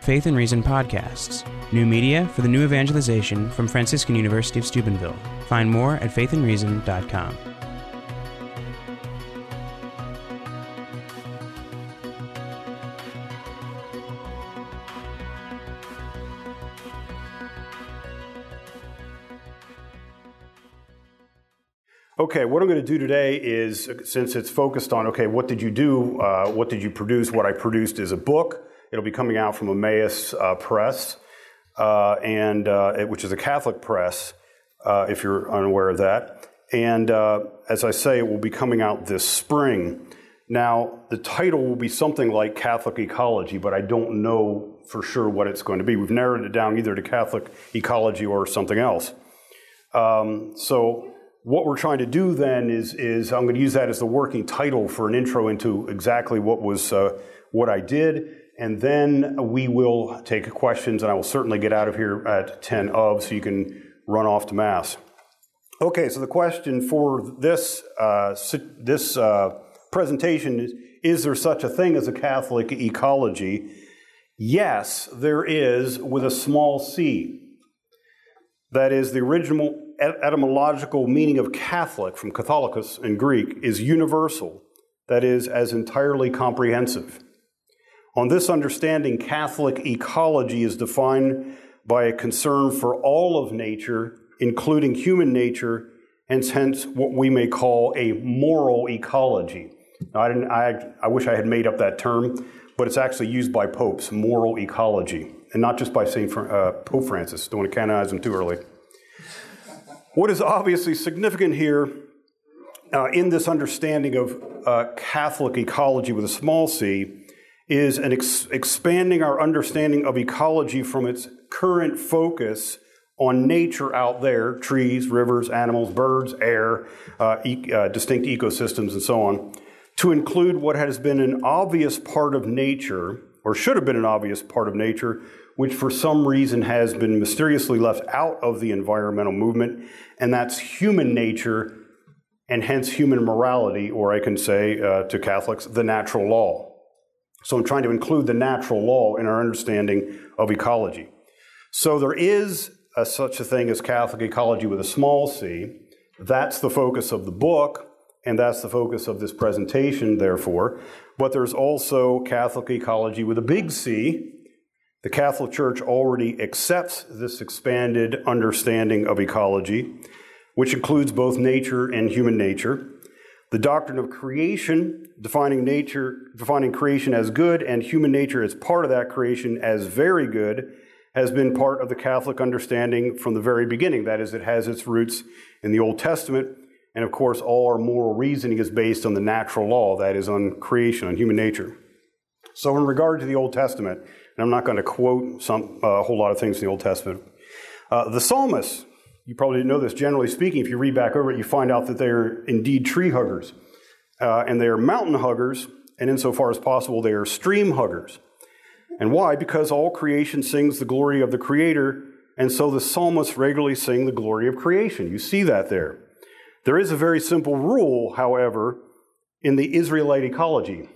Faith and Reason podcasts, new media for the new evangelization from Franciscan University of Steubenville. Find more at faithandreason.com. Okay, what I'm going to do today is, since it's focused on, okay, what did you do? Uh, what did you produce? What I produced is a book. It'll be coming out from Emmaus uh, Press, uh, and uh, it, which is a Catholic press, uh, if you're unaware of that. And uh, as I say, it will be coming out this spring. Now, the title will be something like Catholic Ecology, but I don't know for sure what it's going to be. We've narrowed it down either to Catholic Ecology or something else. Um, so what we're trying to do then is, is I'm going to use that as the working title for an intro into exactly what was uh, what I did, and then we will take questions, and I will certainly get out of here at 10 of, so you can run off to mass. Okay, so the question for this uh, this uh, presentation is: Is there such a thing as a Catholic ecology? Yes, there is, with a small c. That is, the original etymological meaning of Catholic from Catholicus in Greek is universal, that is, as entirely comprehensive. On this understanding, Catholic ecology is defined by a concern for all of nature, including human nature, and hence what we may call a moral ecology. Now, I, didn't, I, I wish I had made up that term, but it's actually used by popes, moral ecology, and not just by Saint uh, Pope Francis. Don't want to canonize him too early. What is obviously significant here uh, in this understanding of uh, Catholic ecology with a small c is an ex- expanding our understanding of ecology from its current focus on nature out there trees, rivers, animals, birds, air, uh, e- uh, distinct ecosystems, and so on to include what has been an obvious part of nature, or should have been an obvious part of nature, which for some reason has been mysteriously left out of the environmental movement, and that's human nature and hence human morality, or I can say uh, to Catholics, the natural law. So I'm trying to include the natural law in our understanding of ecology. So there is a, such a thing as Catholic ecology with a small c. That's the focus of the book, and that's the focus of this presentation, therefore. But there's also Catholic ecology with a big C, the Catholic Church already accepts this expanded understanding of ecology, which includes both nature and human nature. The doctrine of creation, defining nature, defining creation as good and human nature as part of that creation as very good, has been part of the Catholic understanding from the very beginning. That is, it has its roots in the Old Testament. And of course, all our moral reasoning is based on the natural law, that is, on creation, on human nature. So, in regard to the Old Testament, and I'm not going to quote uh, a whole lot of things in the Old Testament. Uh, the psalmists, you probably didn't know this, generally speaking, if you read back over it, you find out that they are indeed tree huggers. Uh, and they are mountain huggers, and insofar as possible, they are stream huggers. And why? Because all creation sings the glory of the Creator, and so the psalmists regularly sing the glory of creation. You see that there. There is a very simple rule, however, in the Israelite ecology.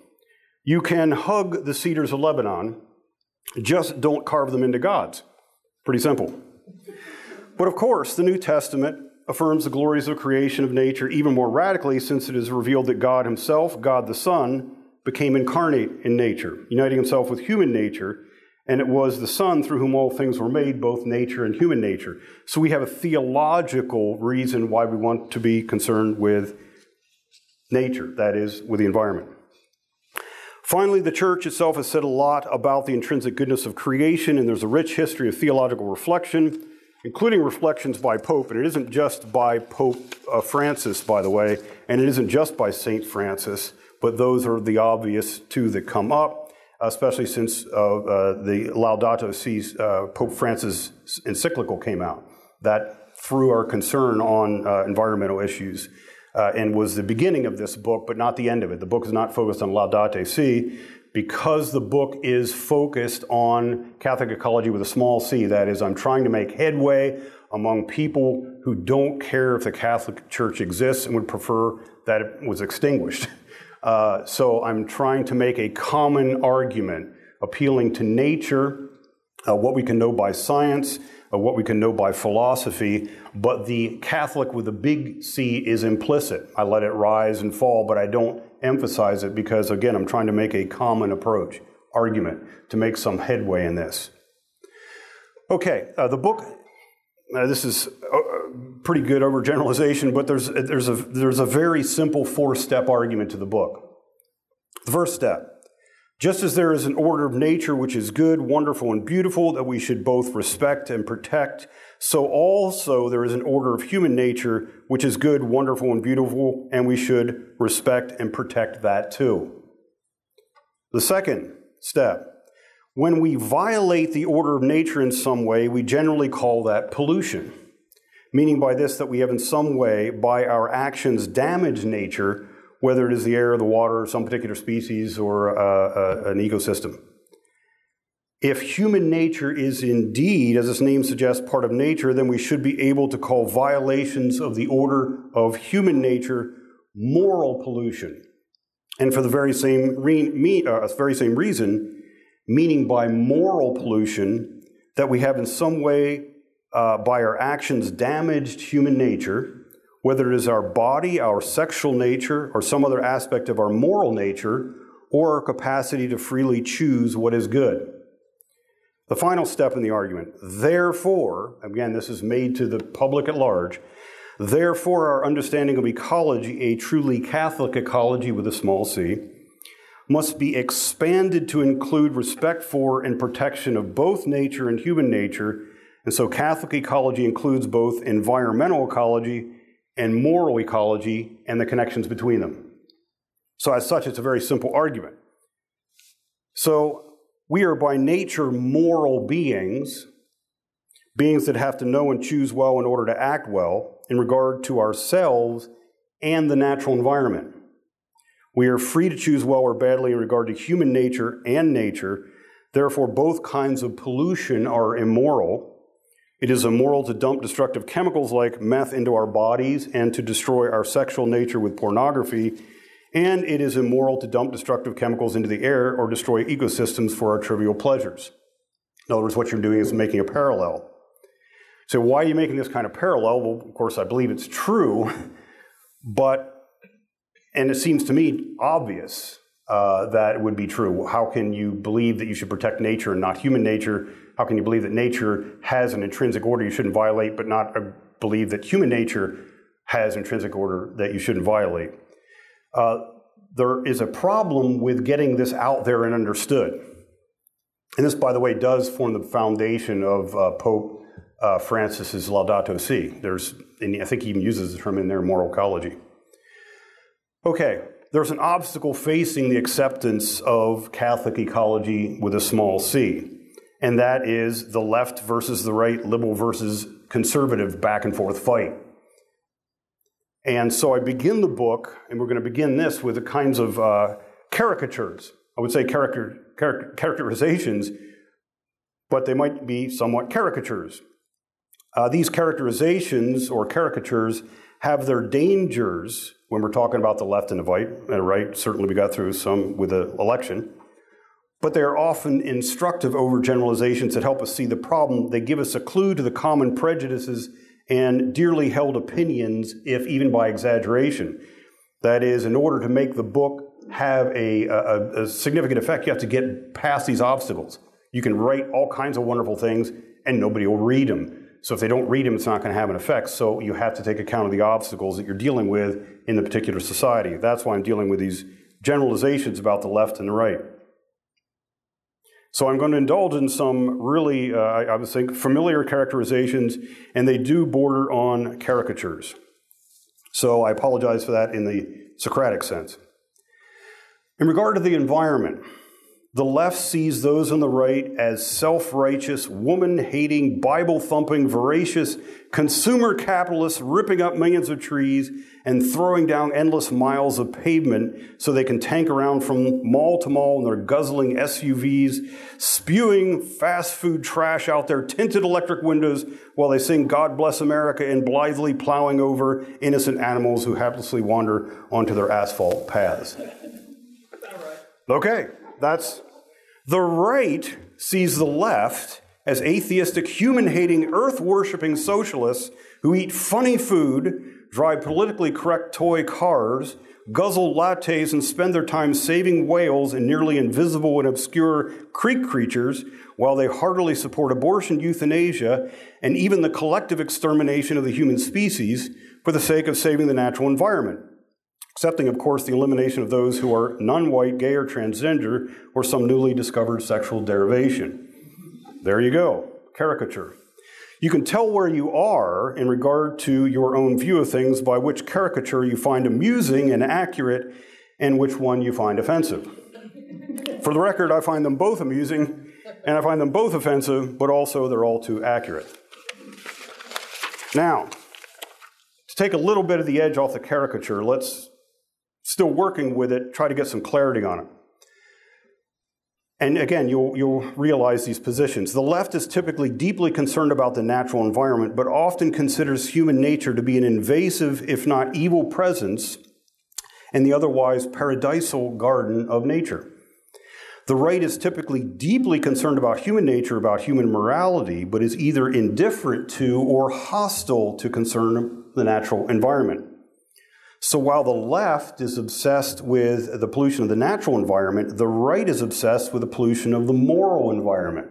You can hug the cedars of Lebanon, just don't carve them into gods. Pretty simple. But of course, the New Testament affirms the glories of creation of nature even more radically since it is revealed that God Himself, God the Son, became incarnate in nature, uniting Himself with human nature, and it was the Son through whom all things were made, both nature and human nature. So we have a theological reason why we want to be concerned with nature, that is, with the environment. Finally, the church itself has said a lot about the intrinsic goodness of creation, and there's a rich history of theological reflection, including reflections by Pope. And it isn't just by Pope uh, Francis, by the way, and it isn't just by St. Francis, but those are the obvious two that come up, especially since uh, uh, the Laudato Si uh, Pope Francis encyclical came out. That threw our concern on uh, environmental issues uh, and was the beginning of this book, but not the end of it. The book is not focused on Laudato Si because the book is focused on Catholic ecology with a small c. That is, I'm trying to make headway among people who don't care if the Catholic Church exists and would prefer that it was extinguished. Uh, so I'm trying to make a common argument appealing to nature uh, what we can know by science, uh, what we can know by philosophy, but the Catholic with a big C is implicit. I let it rise and fall, but I don't emphasize it because, again, I'm trying to make a common approach, argument, to make some headway in this. Okay, uh, the book. Uh, this is a pretty good overgeneralization, but there's there's a there's a very simple four step argument to the book. The first step just as there is an order of nature which is good, wonderful, and beautiful that we should both respect and protect, so also there is an order of human nature which is good, wonderful, and beautiful, and we should respect and protect that too. The second step when we violate the order of nature in some way, we generally call that pollution. Meaning by this that we have in some way, by our actions, damaged nature whether it is the air, the water, some particular species, or uh, uh, an ecosystem. If human nature is indeed, as its name suggests, part of nature, then we should be able to call violations of the order of human nature moral pollution. And for the very same, re- me, uh, very same reason, meaning by moral pollution that we have in some way, uh, by our actions, damaged human nature, whether it is our body, our sexual nature, or some other aspect of our moral nature, or our capacity to freely choose what is good. The final step in the argument, therefore, again, this is made to the public at large, therefore, our understanding of ecology, a truly Catholic ecology with a small c, must be expanded to include respect for and protection of both nature and human nature. And so, Catholic ecology includes both environmental ecology and moral ecology and the connections between them. So, as such, it's a very simple argument. So, we are by nature moral beings, beings that have to know and choose well in order to act well in regard to ourselves and the natural environment. We are free to choose well or badly in regard to human nature and nature. Therefore, both kinds of pollution are immoral it is immoral to dump destructive chemicals like meth into our bodies and to destroy our sexual nature with pornography. And it is immoral to dump destructive chemicals into the air or destroy ecosystems for our trivial pleasures. In other words, what you're doing is making a parallel. So, why are you making this kind of parallel? Well, of course, I believe it's true, but, and it seems to me obvious uh, that it would be true. How can you believe that you should protect nature and not human nature? How can you believe that nature has an intrinsic order you shouldn't violate, but not uh, believe that human nature has intrinsic order that you shouldn't violate? Uh, there is a problem with getting this out there and understood. And this, by the way, does form the foundation of uh, Pope uh, Francis's Laudato Si. There's, and I think he even uses the term in there, moral ecology. Okay, there's an obstacle facing the acceptance of Catholic ecology with a small c and that is the left versus the right, liberal versus conservative back and forth fight. And so I begin the book, and we're going to begin this with the kinds of uh, caricatures. I would say character, character, characterizations, but they might be somewhat caricatures. Uh, these characterizations or caricatures have their dangers when we're talking about the left and the right. And the right, certainly we got through some with the election but they are often instructive overgeneralizations that help us see the problem. They give us a clue to the common prejudices and dearly held opinions, if even by exaggeration. That is, in order to make the book have a, a, a significant effect, you have to get past these obstacles. You can write all kinds of wonderful things, and nobody will read them. So if they don't read them, it's not going to have an effect. So you have to take account of the obstacles that you're dealing with in the particular society. That's why I'm dealing with these generalizations about the left and the right. So I'm going to indulge in some really, uh, I would think, familiar characterizations, and they do border on caricatures. So I apologize for that in the Socratic sense. In regard to the environment, the left sees those on the right as self righteous, woman hating, Bible thumping, voracious, consumer capitalists ripping up millions of trees and throwing down endless miles of pavement so they can tank around from mall to mall in their guzzling SUVs, spewing fast food trash out their tinted electric windows while they sing God Bless America and blithely plowing over innocent animals who haplessly wander onto their asphalt paths. Okay, that's the right sees the left as atheistic, human hating, earth worshiping socialists who eat funny food, drive politically correct toy cars, guzzle lattes, and spend their time saving whales and nearly invisible and obscure creek creatures while they heartily support abortion, euthanasia, and even the collective extermination of the human species for the sake of saving the natural environment. Excepting, of course, the elimination of those who are non white, gay, or transgender, or some newly discovered sexual derivation. There you go, caricature. You can tell where you are in regard to your own view of things by which caricature you find amusing and accurate and which one you find offensive. For the record, I find them both amusing and I find them both offensive, but also they're all too accurate. Now, to take a little bit of the edge off the caricature, let's, still working with it, try to get some clarity on it. And again, you'll, you'll realize these positions. The left is typically deeply concerned about the natural environment, but often considers human nature to be an invasive, if not evil, presence in the otherwise paradisal garden of nature. The right is typically deeply concerned about human nature, about human morality, but is either indifferent to or hostile to concern the natural environment. So while the left is obsessed with the pollution of the natural environment, the right is obsessed with the pollution of the moral environment.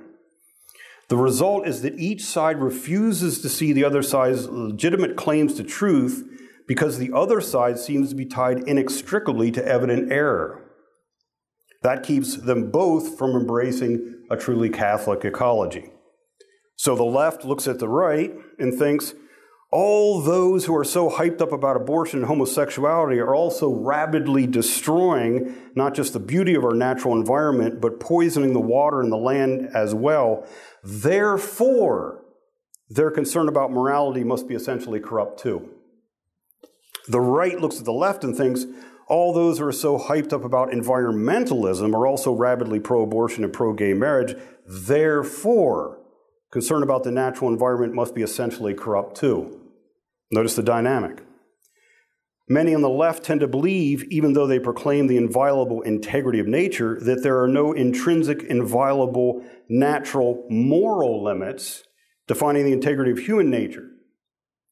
The result is that each side refuses to see the other side's legitimate claims to truth because the other side seems to be tied inextricably to evident error. That keeps them both from embracing a truly Catholic ecology. So the left looks at the right and thinks, all those who are so hyped up about abortion and homosexuality are also rapidly destroying not just the beauty of our natural environment, but poisoning the water and the land as well. Therefore, their concern about morality must be essentially corrupt too. The right looks at the left and thinks all those who are so hyped up about environmentalism are also rapidly pro abortion and pro gay marriage. Therefore, concern about the natural environment must be essentially corrupt too. Notice the dynamic. Many on the left tend to believe, even though they proclaim the inviolable integrity of nature, that there are no intrinsic, inviolable, natural, moral limits defining the integrity of human nature.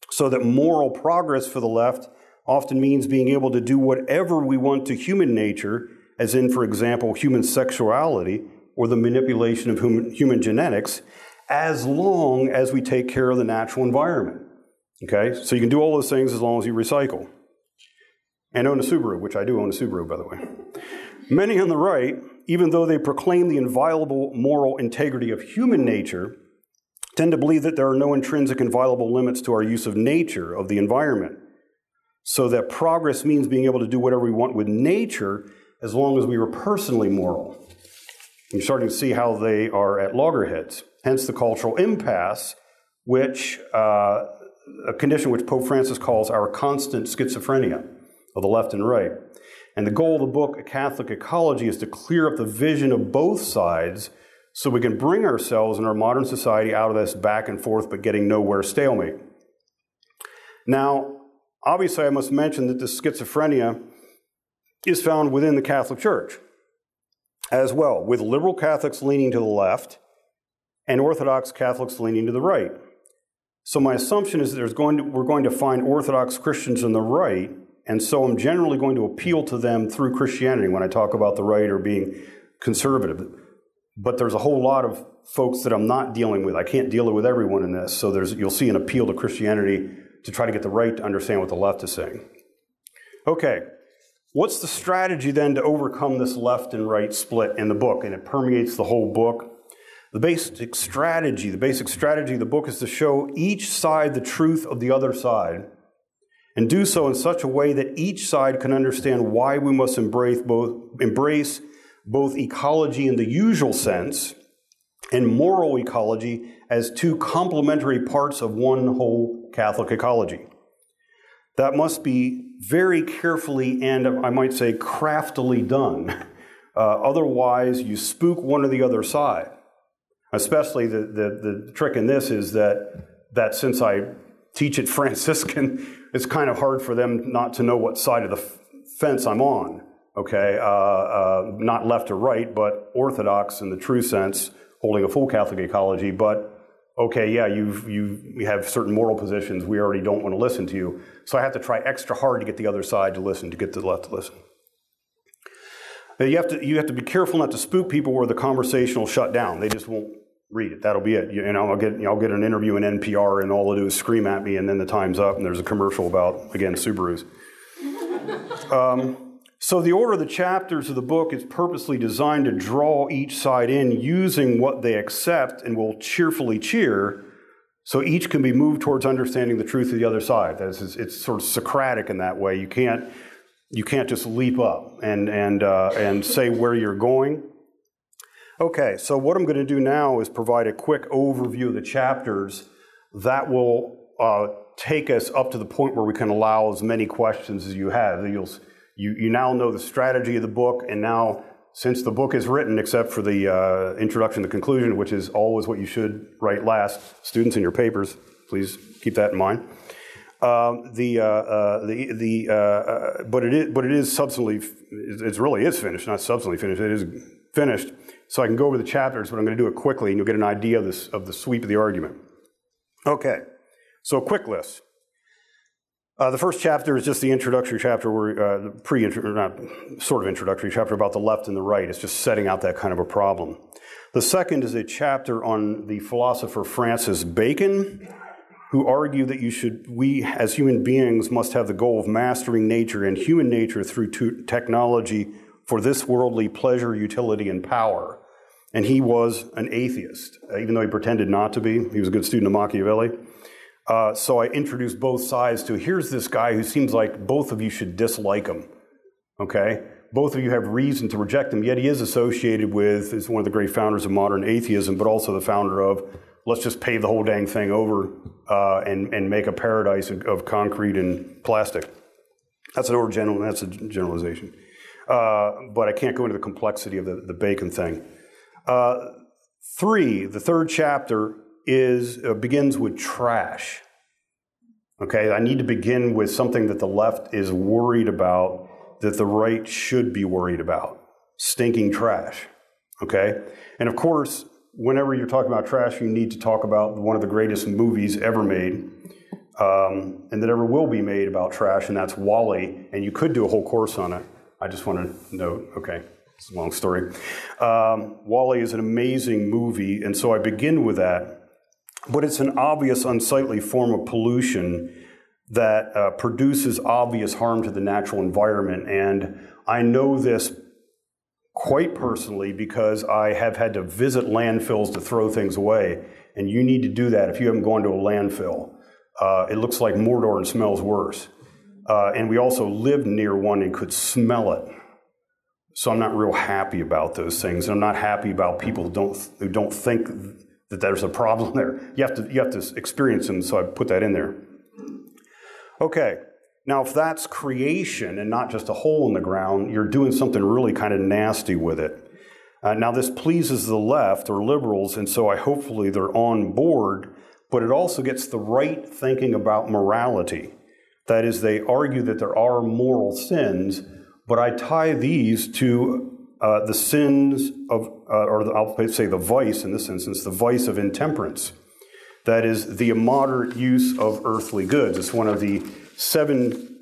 So that moral progress for the left often means being able to do whatever we want to human nature, as in, for example, human sexuality or the manipulation of human, genetics, as long as we take care of the natural environment. Okay, so you can do all those things as long as you recycle. And own a Subaru, which I do own a Subaru, by the way. Many on the right, even though they proclaim the inviolable moral integrity of human nature, tend to believe that there are no intrinsic inviolable limits to our use of nature, of the environment. So that progress means being able to do whatever we want with nature as long as we were personally moral. You're starting to see how they are at loggerheads. Hence the cultural impasse, which uh, a condition which Pope Francis calls our constant schizophrenia of the left and right. And the goal of the book, A Catholic Ecology, is to clear up the vision of both sides so we can bring ourselves and our modern society out of this back and forth but getting nowhere stalemate. Now, obviously, I must mention that this schizophrenia is found within the Catholic Church as well, with liberal Catholics leaning to the left and Orthodox Catholics leaning to the right. So my assumption is that there's going to, we're going to find Orthodox Christians in the right, and so I'm generally going to appeal to them through Christianity when I talk about the right or being conservative. But there's a whole lot of folks that I'm not dealing with. I can't deal with everyone in this, so there's, you'll see an appeal to Christianity to try to get the right to understand what the left is saying. Okay, what's the strategy then to overcome this left and right split in the book? And it permeates the whole book. The basic strategy, the basic strategy of the book is to show each side the truth of the other side and do so in such a way that each side can understand why we must embrace both, embrace both ecology in the usual sense and moral ecology as two complementary parts of one whole Catholic ecology. That must be very carefully and, I might say, craftily done. Uh, otherwise, you spook one or the other side. Especially the, the, the trick in this is that, that since I teach at Franciscan, it's kind of hard for them not to know what side of the f- fence I'm on. Okay, uh, uh, not left or right, but orthodox in the true sense, holding a full Catholic ecology, but okay, yeah, you've, you have certain moral positions. We already don't want to listen to you. So I have to try extra hard to get the other side to listen, to get the left to listen. You have to, you have to be careful not to spook people where the conversation will shut down. They just won't read it. That'll be it. You, know, I'll get, I'll get an interview in NPR and all they'll do is scream at me and then the time's up and there's a commercial about, again, Subarus. Um, so the order of the chapters of the book is purposely designed to draw each side in using what they accept and will cheerfully cheer so each can be moved towards understanding the truth of the other side. That is, it's sort of Socratic in that way. You can't, you can't just leap up and, and, uh, and say where you're going. Okay, so what I'm going to do now is provide a quick overview of the chapters that will uh, take us up to the point where we can allow as many questions as you have. You'll, you, you now know the strategy of the book, and now, since the book is written, except for the uh, introduction, the conclusion, which is always what you should write last, students in your papers, please keep that in mind. Um, the, uh, uh, the, the, uh, uh, but, it is, but it is substantially, it really is finished, not substantially finished, it is finished. So I can go over the chapters, but I'm going to do it quickly and you'll get an idea of, this, of the sweep of the argument. Okay, so quick list. Uh, the first chapter is just the introductory chapter, where uh, pre not sort of introductory chapter about the left and the right. It's just setting out that kind of a problem. The second is a chapter on the philosopher Francis Bacon, who argued that you should, we as human beings must have the goal of mastering nature and human nature through technology for this worldly pleasure, utility, and power. And he was an atheist, even though he pretended not to be. He was a good student of Machiavelli. Uh, so I introduced both sides to here's this guy who seems like both of you should dislike him. Okay? Both of you have reason to reject him, yet he is associated with, is one of the great founders of modern atheism, but also the founder of let's just pave the whole dang thing over uh, and, and make a paradise of, of, concrete and plastic. That's an overgeneral, that's a generalization. Uh, but I can't go into the complexity of the, the Bacon thing. Uh, three, the third chapter is uh, begins with trash. Okay, I need to begin with something that the left is worried about that the right should be worried about stinking trash. Okay, and of course, whenever you're talking about trash, you need to talk about one of the greatest movies ever made. Um, and that ever will be made about trash, and that's WALL-E. And you could do a whole course on it. I just want to note, okay, it's a long story. Um, WALL-E is an amazing movie, and so I begin with that but it's an obvious unsightly form of pollution that uh, produces obvious harm to the natural environment. And I know this quite personally because I have had to visit landfills to throw things away. And you need to do that if you haven't gone to a landfill. Uh, it looks like Mordor and smells worse. Uh, and we also lived near one and could smell it. So I'm not real happy about those things. I'm not happy about people who don't, who don't think that there's a problem there. You have to, you have to experience them, so I put that in there. Okay, now if that's creation and not just a hole in the ground, you're doing something really kind of nasty with it. Uh, now, this pleases the left or liberals, and so I hopefully they're on board, but it also gets the right thinking about morality. That is, they argue that there are moral sins, but I tie these to uh, the sins of, uh, or the, I'll say the vice in this instance, the vice of intemperance. That is the immoderate use of earthly goods. It's one of the seven,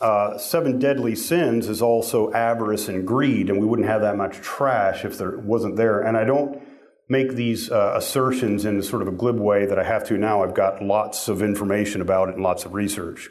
uh, seven deadly sins is also avarice and greed, and we wouldn't have that much trash if there wasn't there. And I don't make these uh, assertions in sort of a glib way that I have to now. I've got lots of information about it and lots of research.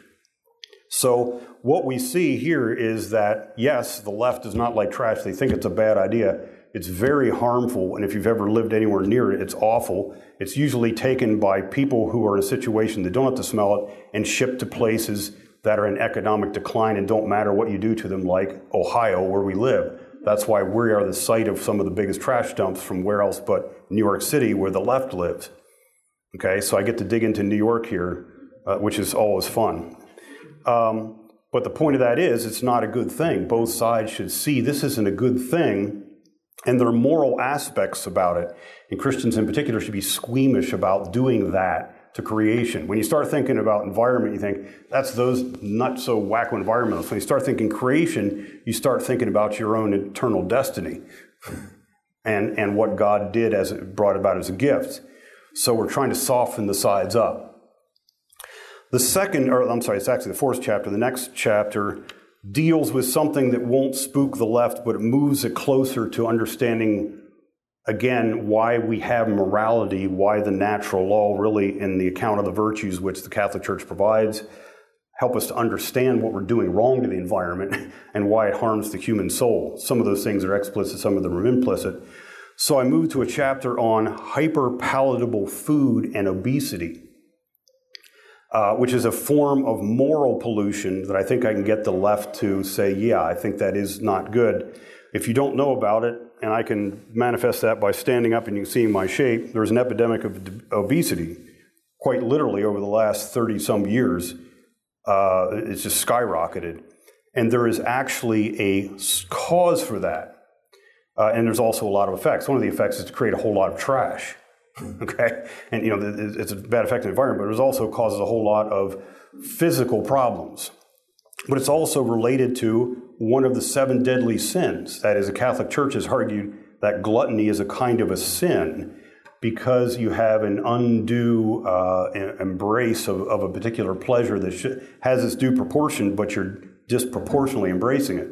So, what we see here is that, yes, the left is not like trash. They think it's a bad idea. It's very harmful, and if you've ever lived anywhere near it, it's awful. It's usually taken by people who are in a situation that don't have to smell it and shipped to places that are in economic decline and don't matter what you do to them, like Ohio, where we live. That's why we are the site of some of the biggest trash dumps from where else but New York City, where the left lives. Okay, so I get to dig into New York here, uh, which is always fun. Um, but the point of that is, it's not a good thing. Both sides should see this isn't a good thing, and there are moral aspects about it. And Christians in particular should be squeamish about doing that to creation. When you start thinking about environment, you think that's those not so wacko environmentalists. When you start thinking creation, you start thinking about your own eternal destiny. and, and what God did as it brought about as a gift. So we're trying to soften the sides up. The second, or I'm sorry, it's actually the fourth chapter. The next chapter deals with something that won't spook the left, but it moves it closer to understanding, again, why we have morality, why the natural law really, in the account of the virtues which the Catholic Church provides, help us to understand what we're doing wrong to the environment and why it harms the human soul. Some of those things are explicit, some of them are implicit. So I moved to a chapter on hyperpalatable food and obesity. Uh, which is a form of moral pollution that I think I can get the left to say, yeah, I think that is not good. If you don't know about it, and I can manifest that by standing up and you can see my shape, there's an epidemic of obesity, quite literally over the last 30 some years. Uh, it's just skyrocketed. And there is actually a cause for that. Uh, and there's also a lot of effects. One of the effects is to create a whole lot of trash. okay? And, you know, it's a bad effect on the environment, but it also causes a whole lot of physical problems. But it's also related to one of the seven deadly sins. That is, the Catholic Church has argued that gluttony is a kind of a sin because you have an undue uh, embrace of, of, a particular pleasure that should, has its due proportion, but you're disproportionately embracing it.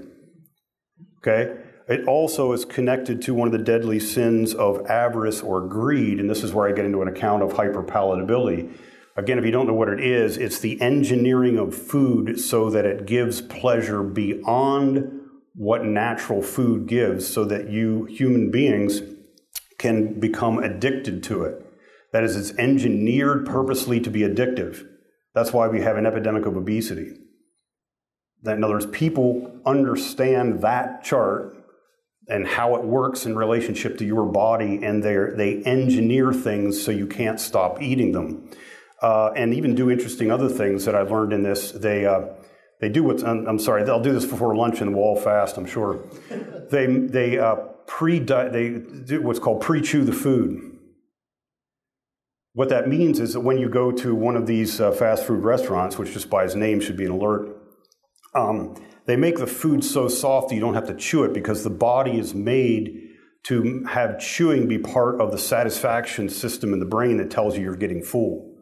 Okay? It also is connected to one of the deadly sins of avarice or greed, and this is where I get into an account of hyperpalatability. Again, if you don't know what it is, it's the engineering of food so that it gives pleasure beyond what natural food gives, so that you human beings can become addicted to it. That is, it's engineered purposely to be addictive. That's why we have an epidemic of obesity. That, in other words, people understand that chart and how it works in relationship to your body, and they they engineer things so you can't stop eating them, uh, and even do interesting other things that I've learned in this. They uh, they do what's I'm, I'm, sorry they'll do this before lunch and we'll all fast. I'm sure. they they uh, pre they do what's called pre chew the food. What that means is that when you go to one of these uh, fast food restaurants, which just by its name should be an alert. Um, they make the food so soft that you don't have to chew it because the body is made to have chewing be part of the satisfaction system in the brain that tells you you're getting full.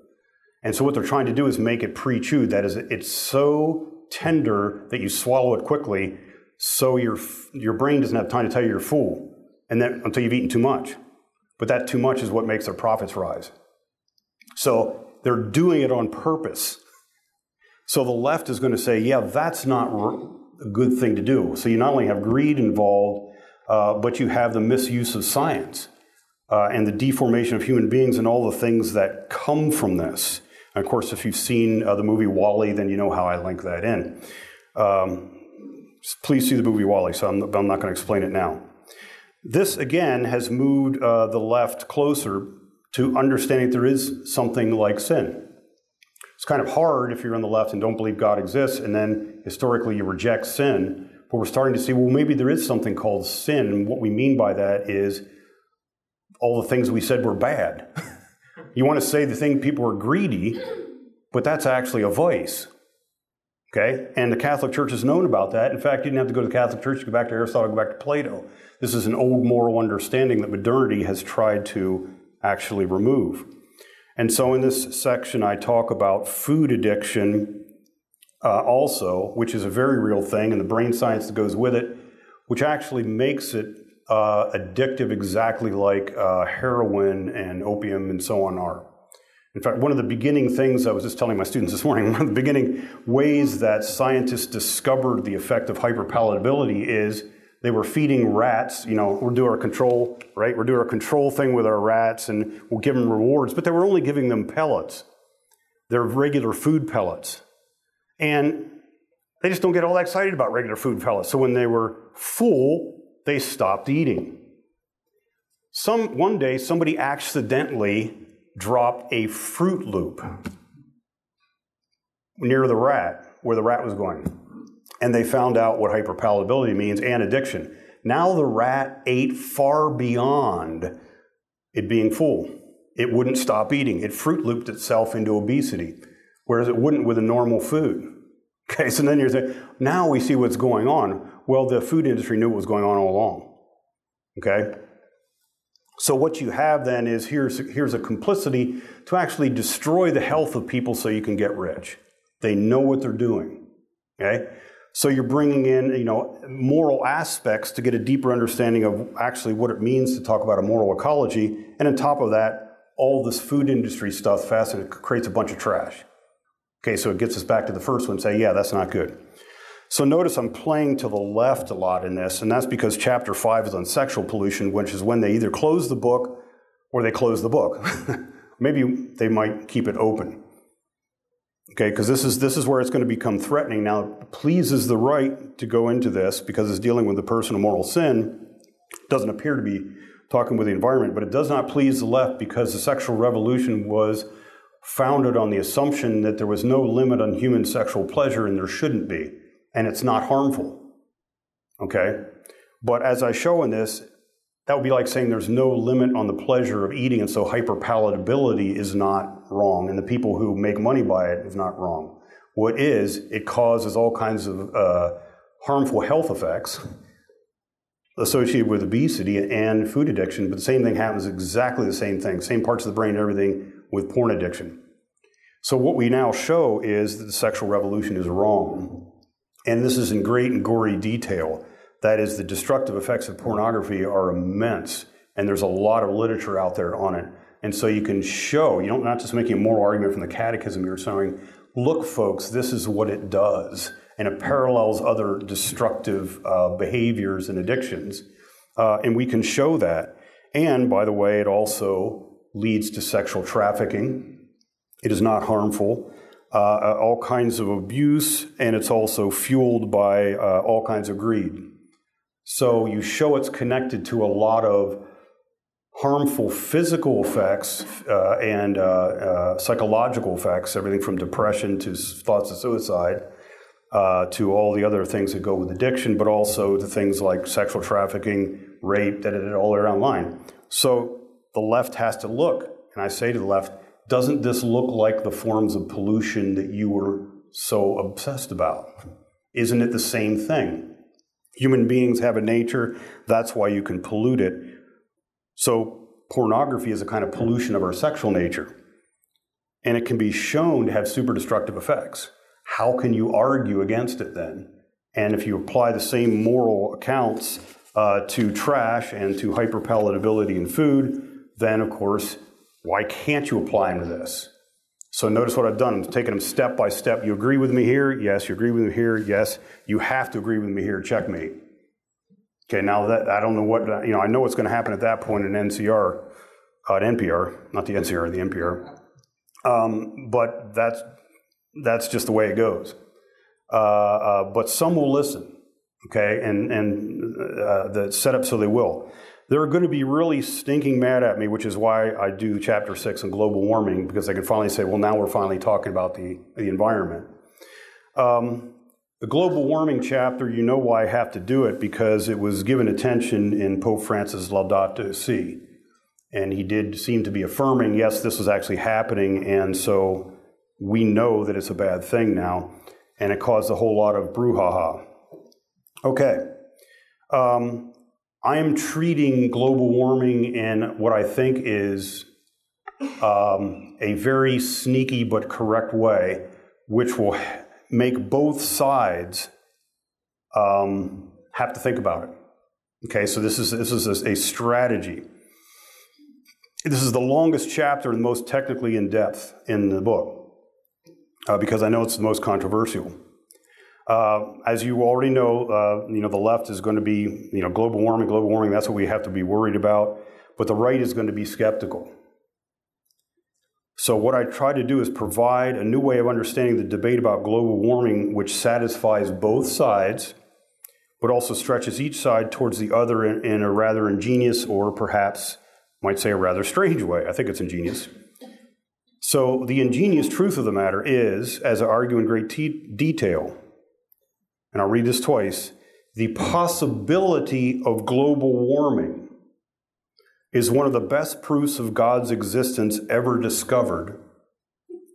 And so what they're trying to do is make it pre-chewed. That is, it's so tender that you swallow it quickly, so your your brain doesn't have time to tell you you're full, and then until you've eaten too much. But that too much is what makes their profits rise. So they're doing it on purpose. So the left is going to say, yeah, that's not a good thing to do. So you not only have greed involved, uh, but you have the misuse of science uh, and the deformation of human beings and all the things that come from this. And of course, if you've seen uh, the movie WALL-E, then you know how I link that in. Um, please see the movie WALL-E, so I'm, I'm not going to explain it now. This, again, has moved uh, the left closer to understanding there is something like sin. It's kind of hard if you're on the left and don't believe God exists, and then historically you reject sin. But we're starting to see, well, maybe there is something called sin. And what we mean by that is all the things we said were bad. you want to say the thing people are greedy, but that's actually a vice. Okay? And the Catholic Church has known about that. In fact, you didn't have to go to the Catholic Church, go back to Aristotle, go back to Plato. This is an old moral understanding that modernity has tried to actually remove. And so in this section, I talk about food addiction uh, also, which is a very real thing, and the brain science that goes with it, which actually makes it uh, addictive exactly like uh, heroin and opium and so on are. In fact, one of the beginning things I was just telling my students this morning, one of the beginning ways that scientists discovered the effect of hyperpalatability is they were feeding rats. You know, we'll do our control, right? We'll do our control thing with our rats and we'll give them rewards, but they were only giving them pellets. They're regular food pellets. And they just don't get all that excited about regular food pellets. So when they were full, they stopped eating. Some, one day, somebody accidentally dropped a Fruit Loop near the rat, where the rat was going and they found out what hyperpalatability means and addiction. Now the rat ate far beyond it being full. It wouldn't stop eating. It fruit looped itself into obesity, whereas it wouldn't with a normal food. Okay, so then you're saying, now we see what's going on. Well, the food industry knew what was going on all along. Okay? So what you have then is here's, here's a complicity to actually destroy the health of people so you can get rich. They know what they're doing. Okay? So you're bringing in, you know, moral aspects to get a deeper understanding of actually what it means to talk about a moral ecology. And on top of that, all this food industry stuff fast and it creates a bunch of trash. Okay, so it gets us back to the first one, say, yeah, that's not good. So notice I'm playing to the left a lot in this, and that's because chapter five is on sexual pollution, which is when they either close the book or they close the book. Maybe they might keep it open. Okay, because this is this is where it's going to become threatening. Now, pleases the right to go into this because it's dealing with the personal moral sin. Doesn't appear to be talking with the environment, but it does not please the left because the sexual revolution was founded on the assumption that there was no limit on human sexual pleasure and there shouldn't be, and it's not harmful. Okay? But as I show in this, that would be like saying there's no limit on the pleasure of eating, and so hyperpalatability is not wrong, and the people who make money by it is not wrong. What is, it causes all kinds of uh, harmful health effects associated with obesity and food addiction, but the same thing happens exactly the same thing, same parts of the brain, and everything with porn addiction. So, what we now show is that the sexual revolution is wrong. And this is in great and gory detail. That is, the destructive effects of pornography are immense, and there's a lot of literature out there on it. And so you can show, you don't not just making a moral argument from the catechism, you're saying, look, folks, this is what it does. And it parallels other destructive uh, behaviors and addictions. Uh, and we can show that. And by the way, it also leads to sexual trafficking. It is not harmful. Uh, uh, all kinds of abuse, and it's also fueled by uh, all kinds of greed. So you show it's connected to a lot of harmful physical effects uh, and uh, uh, psychological effects, everything from depression to thoughts of suicide. to all the other things that go with addiction, but also to things like sexual trafficking, rape, that it all around line. So the left has to look, and I say to the left, doesn't this look like the forms of pollution that you were so obsessed about? Isn't it the same thing? Human beings have a nature, that's why you can pollute it. So, pornography is a kind of pollution of our sexual nature, and it can be shown to have super destructive effects. How can you argue against it then? And if you apply the same moral accounts uh, to trash and to hyperpalatability in food, then of course, why can't you apply them to this? So notice what I've done. I'm taking them step by step. You agree with me here? Yes. You agree with me here? Yes. You have to agree with me here. Checkmate. Okay. Now that I don't know what you know. I know what's going to happen at that point in NCR, uh, at NPR, not the NCR, the NPR. Um, but that's that's just the way it goes. Uh, uh, but some will listen. Okay, and and uh, the setup so they will they're going to be really stinking mad at me, which is why I do chapter six on global warming, because I can finally say, well, now we're finally talking about the, the environment. Um, the global warming chapter, you know why I have to do it, because it was given attention in Pope Francis Laudato Si. And he did seem to be affirming, yes, this was actually happening, and so we know that it's a bad thing now, and it caused a whole lot of brouhaha. Okay. Um, I am treating global warming in what I think is um, a very sneaky but correct way, which will make both sides um, have to think about it. Okay, so this is this is a, a strategy. This is the longest chapter and most technically in depth in the book uh, because I know it's the most controversial. Uh, as you already know, uh, you know the left is going to be, you know, global warming, global warming. That's what we have to be worried about. But the right is going to be skeptical. So what I try to do is provide a new way of understanding the debate about global warming, which satisfies both sides, but also stretches each side towards the other in, in a rather ingenious, or perhaps might say a rather strange way. I think it's ingenious. So the ingenious truth of the matter is, as I argue in great te- detail, and I'll read this twice the possibility of global warming is one of the best proofs of God's existence ever discovered,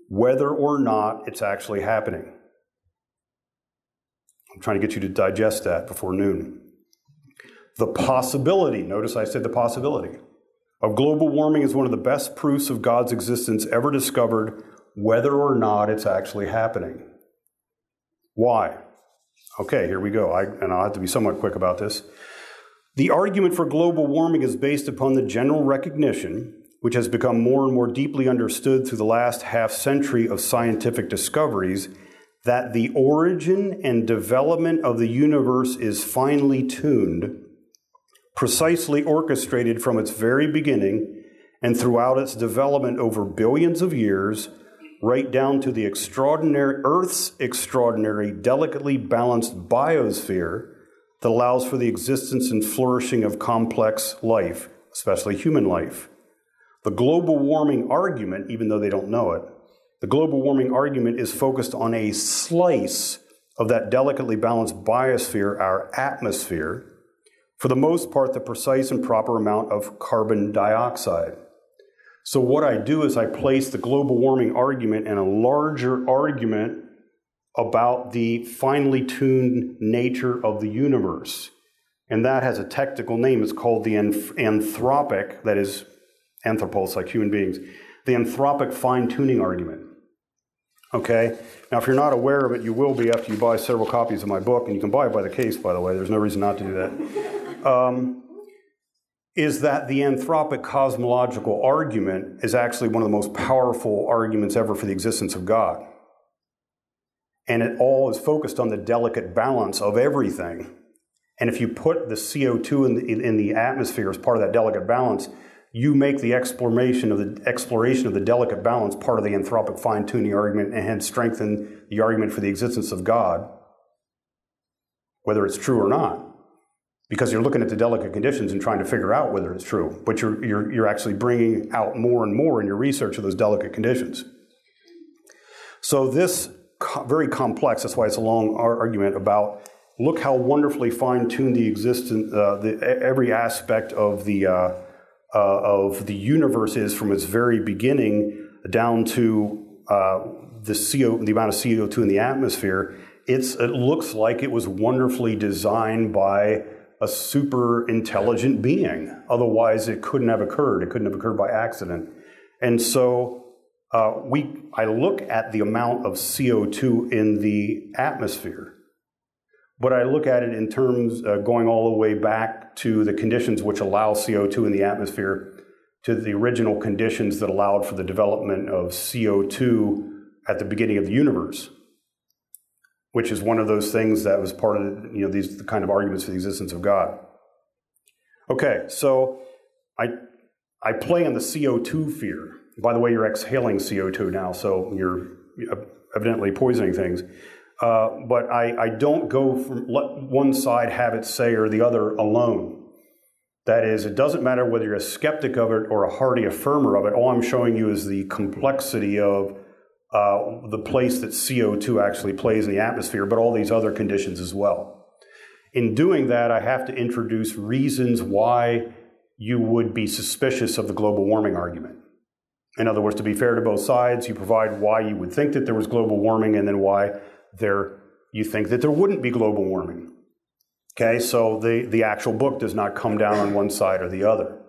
whether or not it's actually happening. I'm trying to get you to digest that before noon. The possibility, notice I said the possibility. of global warming is one of the best proofs of God's existence ever discovered, whether or not it's actually happening. Why? Okay, here we go. I, and I'll have to be somewhat quick about this. The argument for global warming is based upon the general recognition, which has become more and more deeply understood through the last half century of scientific discoveries, that the origin and development of the universe is finely tuned, precisely orchestrated from its very beginning and throughout its development over billions of years right down to the extraordinary Earth's extraordinary, delicately balanced biosphere that allows for the existence and flourishing of complex life, especially human life. The global warming argument, even though they don't know it, the global warming argument is focused on a slice of that delicately balanced biosphere, our atmosphere, for the most part, the precise and proper amount of carbon dioxide. So, what I do is I place the global warming argument in a larger argument about the finely tuned nature of the universe. And that has a technical name. It's called the anthropic, that is, anthropos, like human beings, the anthropic fine tuning argument. Okay? Now, if you're not aware of it, you will be after you buy several copies of my book, and you can buy it by the case, by the way. There's no reason not to do that. Um, is that the anthropic cosmological argument is actually one of the most powerful arguments ever for the existence of God. And it all is focused on the delicate balance of everything. And if you put the CO2 in the, in the atmosphere as part of that delicate balance, you make the exploration of the exploration of the delicate balance part of the anthropic fine-tuning argument and hence strengthen the argument for the existence of God, whether it's true or not because you're looking at the delicate conditions and trying to figure out whether it's true. But you're, you're, you're actually bringing out more and more in your research of those delicate conditions. So, this co- very complex, that's why it's a long argument about look how wonderfully fine tuned the existence, uh, the, every aspect of the, uh, uh, of the universe is from its very beginning down to uh, the, CO, the amount of CO2 in the atmosphere. It's, it looks like it was wonderfully designed by a super intelligent being. Otherwise, it couldn't have occurred. It couldn't have occurred by accident. And so uh, we, I look at the amount of CO2 in the atmosphere, but I look at it in terms uh, going all the way back to the conditions which allow CO2 in the atmosphere to the original conditions that allowed for the development of CO2 at the beginning of the universe which is one of those things that was part of you know these the kind of arguments for the existence of God. Okay, so I I play on the CO2 fear. By the way, you're exhaling CO2 now, so you're evidently poisoning things. Uh, but I, I don't go from let one side have its say or the other alone. That is, it doesn't matter whether you're a skeptic of it or a hearty affirmer of it. All I'm showing you is the complexity of uh, the place that CO2 actually plays in the atmosphere, but all these other conditions as well. In doing that, I have to introduce reasons why you would be suspicious of the global warming argument. In other words, to be fair to both sides, you provide why you would think that there was global warming and then why there you think that there wouldn't be global warming. Okay, so the, the actual book does not come down on one side or the other.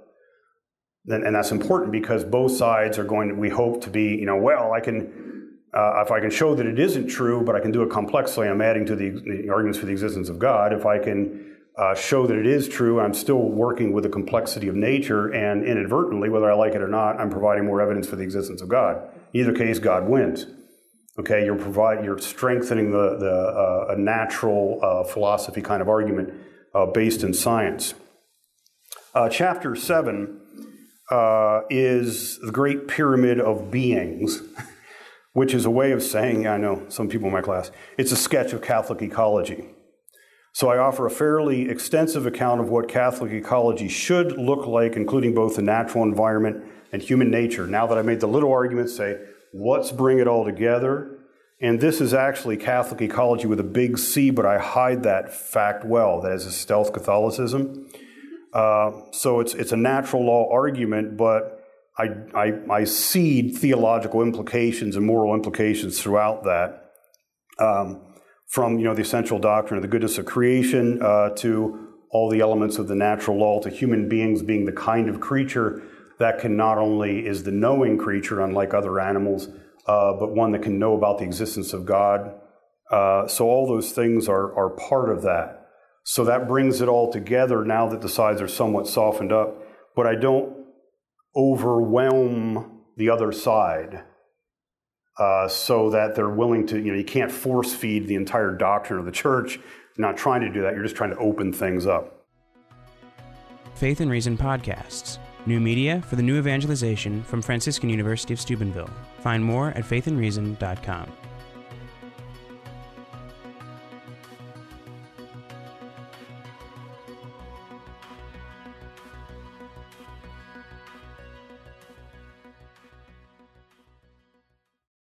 And, and that's important because both sides are going to, we hope to be, you know, well, I can uh, if I can show that it isn't true, but I can do it complexly, I'm adding to the, the arguments for the existence of God. If I can uh, show that it is true, I'm still working with the complexity of nature, and inadvertently, whether I like it or not, I'm providing more evidence for the existence of God. In either case, God wins. Okay, you're provide, you're strengthening the, the uh, a natural uh, philosophy kind of argument uh, based in science. Uh, chapter seven is the great pyramid of beings. which is a way of saying, I know some people in my class, it's a sketch of Catholic ecology. So I offer a fairly extensive account of what Catholic ecology should look like, including both the natural environment and human nature. Now that I made the little argument, say, let's bring it all together. And this is actually Catholic ecology with a big C, but I hide that fact well. That is a stealth Catholicism. Uh, so it's, it's a natural law argument, but I, I, I seed theological implications and moral implications throughout that, um, from you know the essential doctrine of the goodness of creation uh, to all the elements of the natural law to human beings being the kind of creature that can not only is the knowing creature, unlike other animals, uh, but one that can know about the existence of God. Uh, so all those things are, are part of that. So that brings it all together now that the sides are somewhat softened up. But I don't overwhelm the other side uh, so that they're willing to, you know, you can't force feed the entire doctrine of the church. You're not trying to do that, you're just trying to open things up. Faith and Reason podcasts. New media for the new evangelization from Franciscan University of Steubenville. Find more at faithandreason.com.